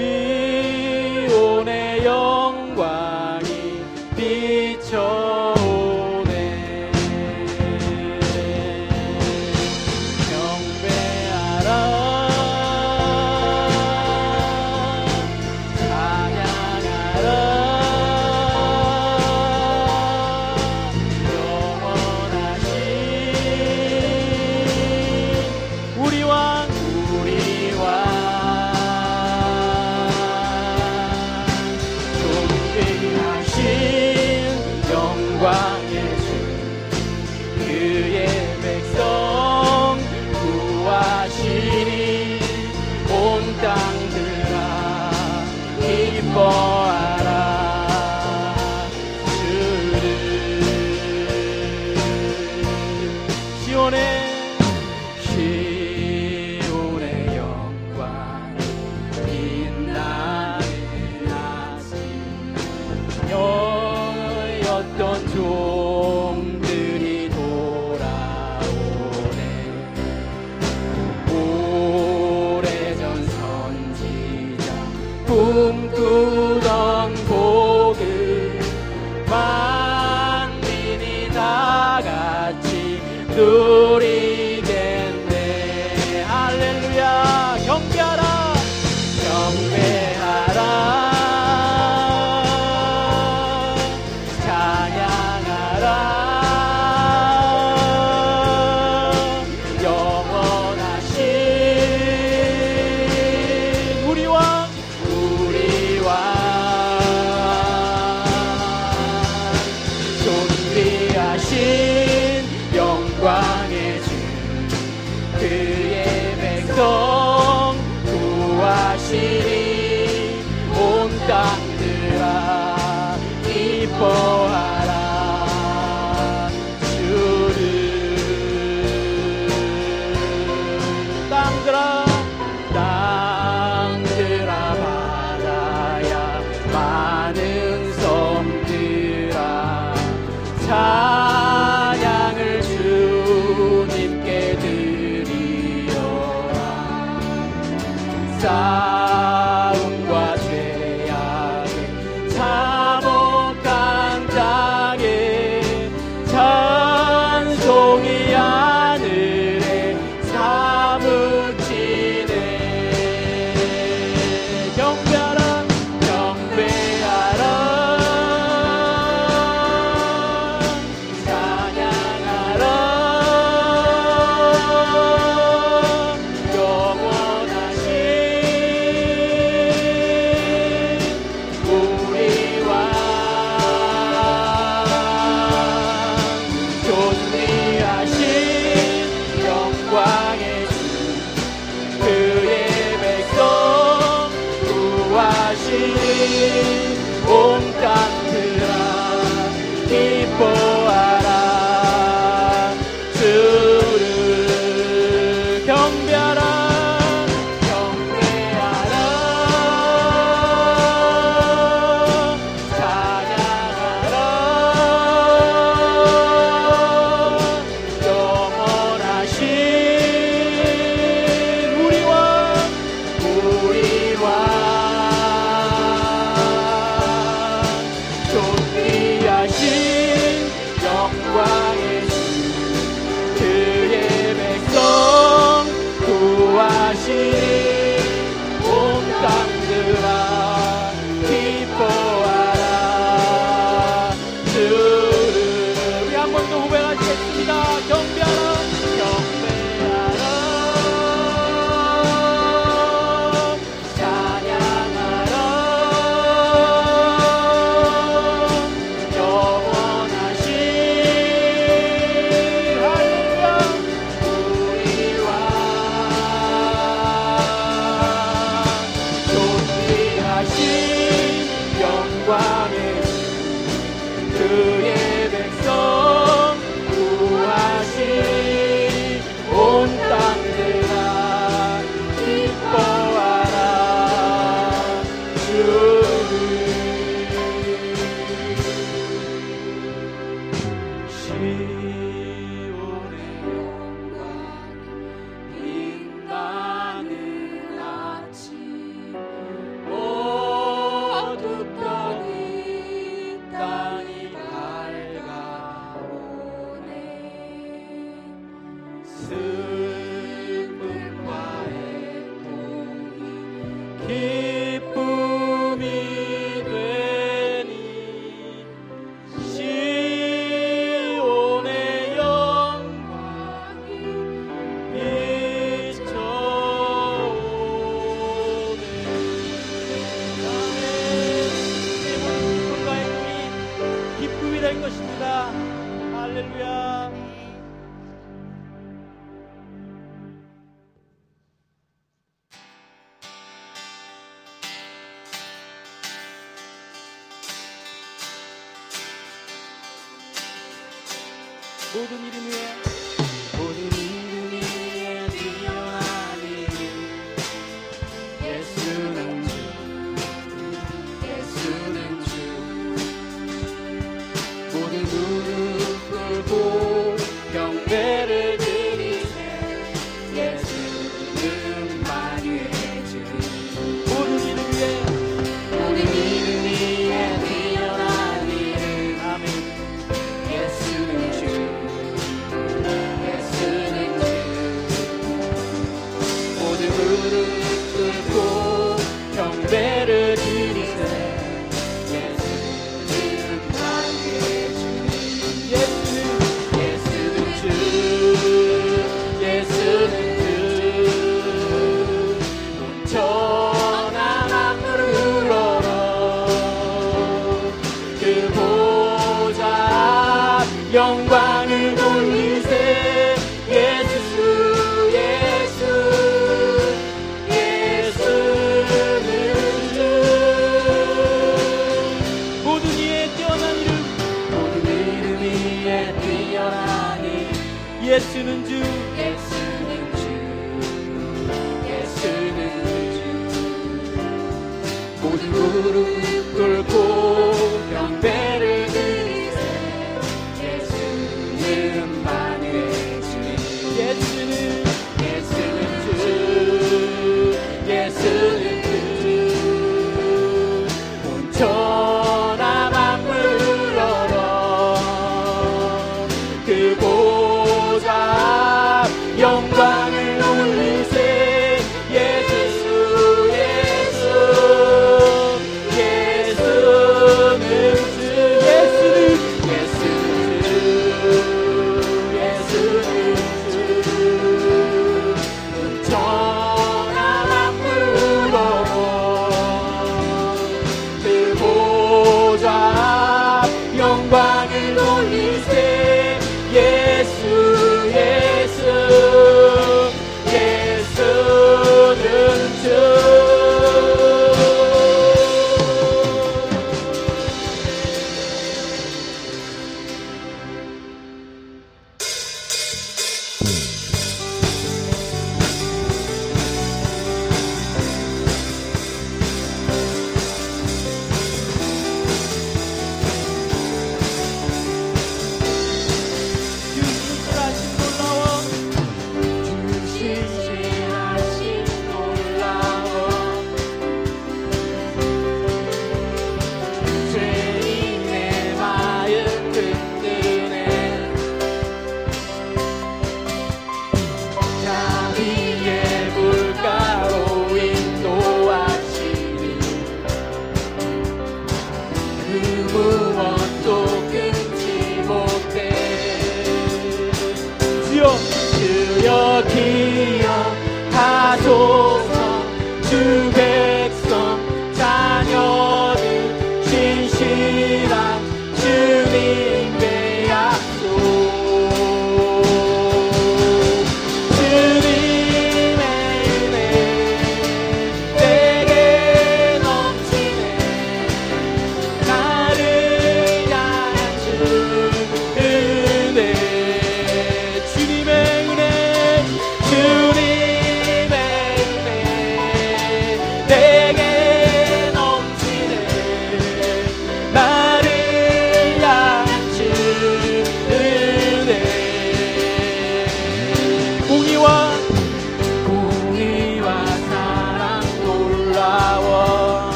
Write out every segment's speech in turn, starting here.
去。die. 인도하시니 온땅 그 모든 이름 위에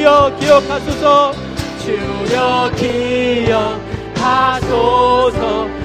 주여 기억하소서. 주여 기억하소서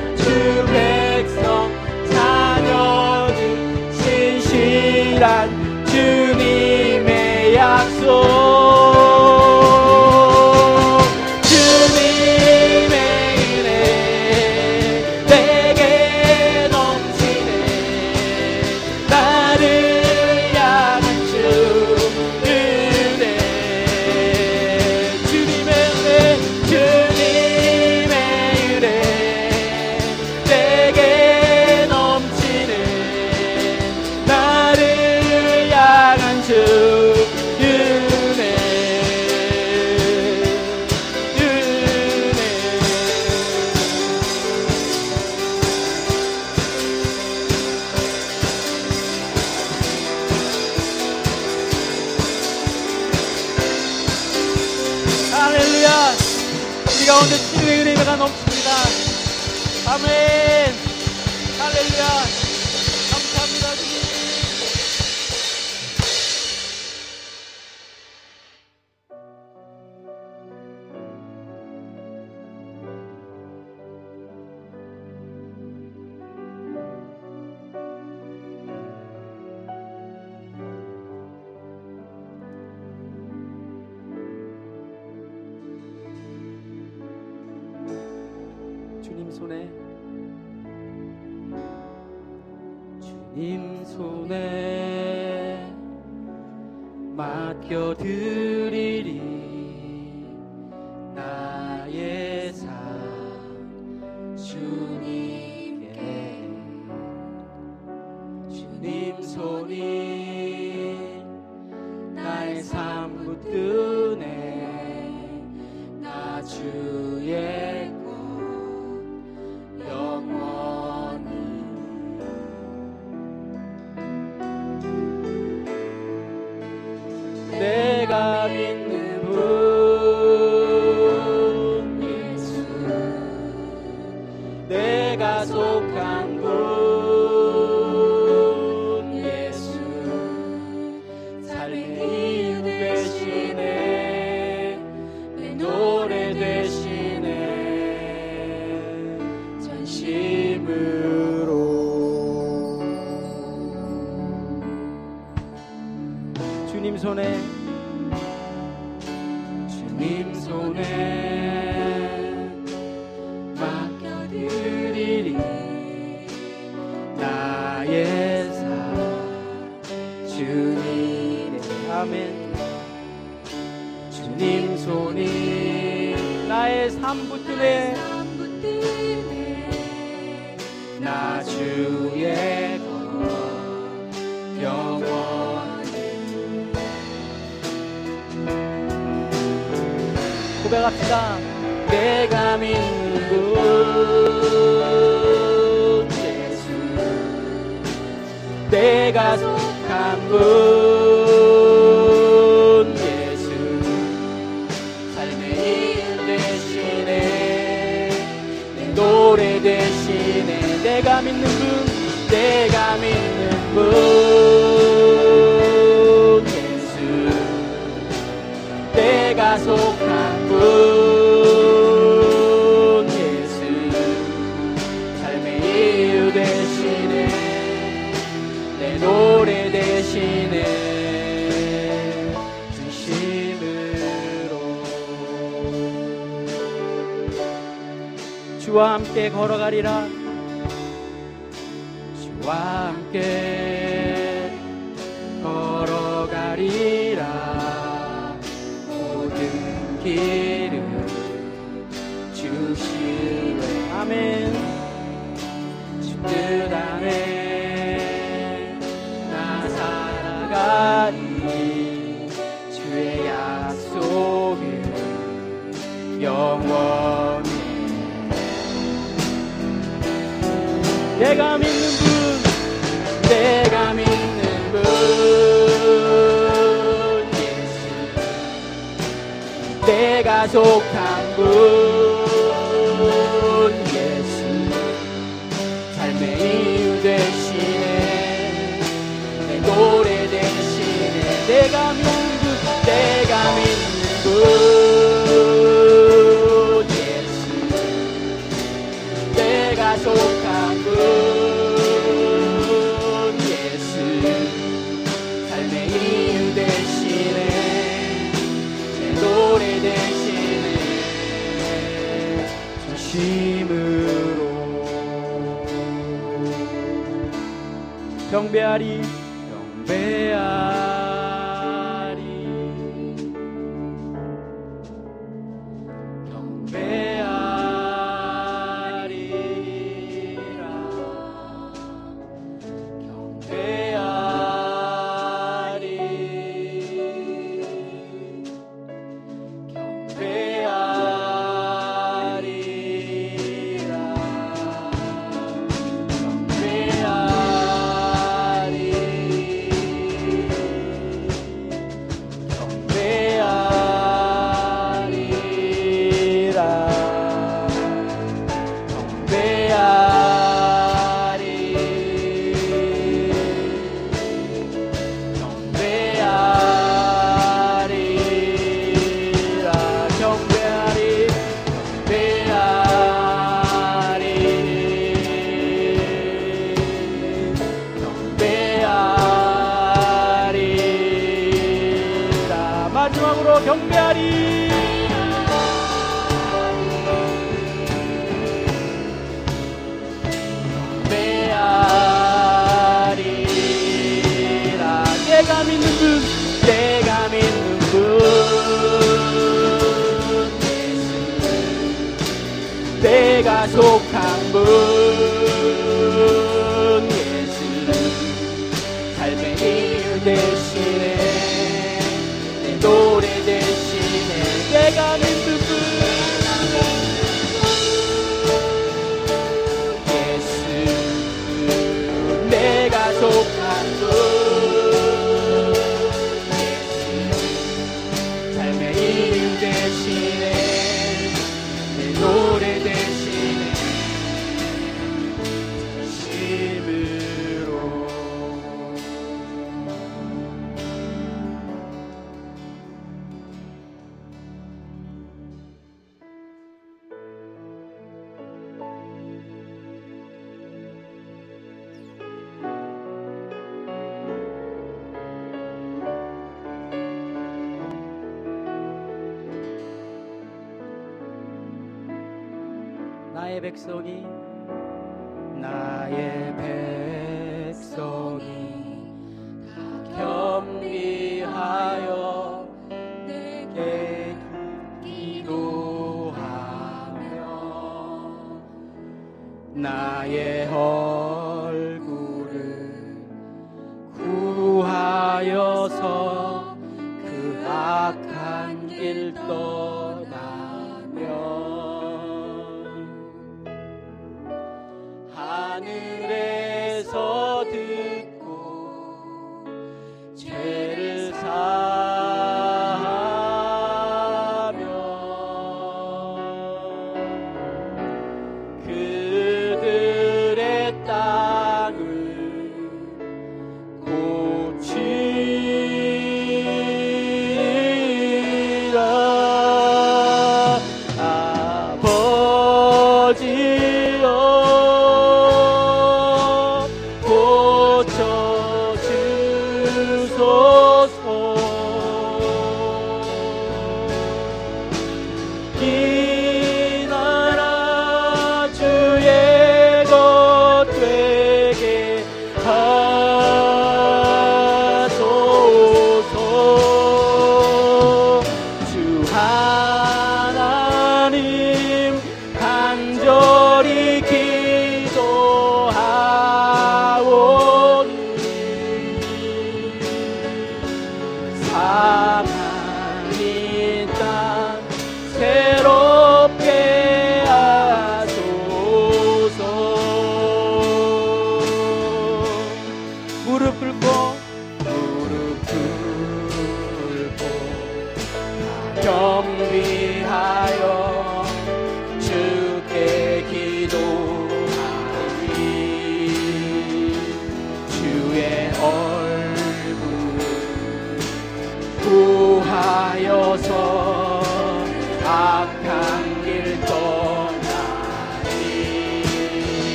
주님 손에 맡겨드리리 주 고백합시다. 내가 믿는 분 예수. 내가 속한 분 내가 믿는 분 내가 믿는 분 예수. 내가 속 주와 함께 걸어가리라. 주와 함께 걸어가리라. 모든 길 약속한 분 예수 삶의 이유 되시 Daddy. 백성이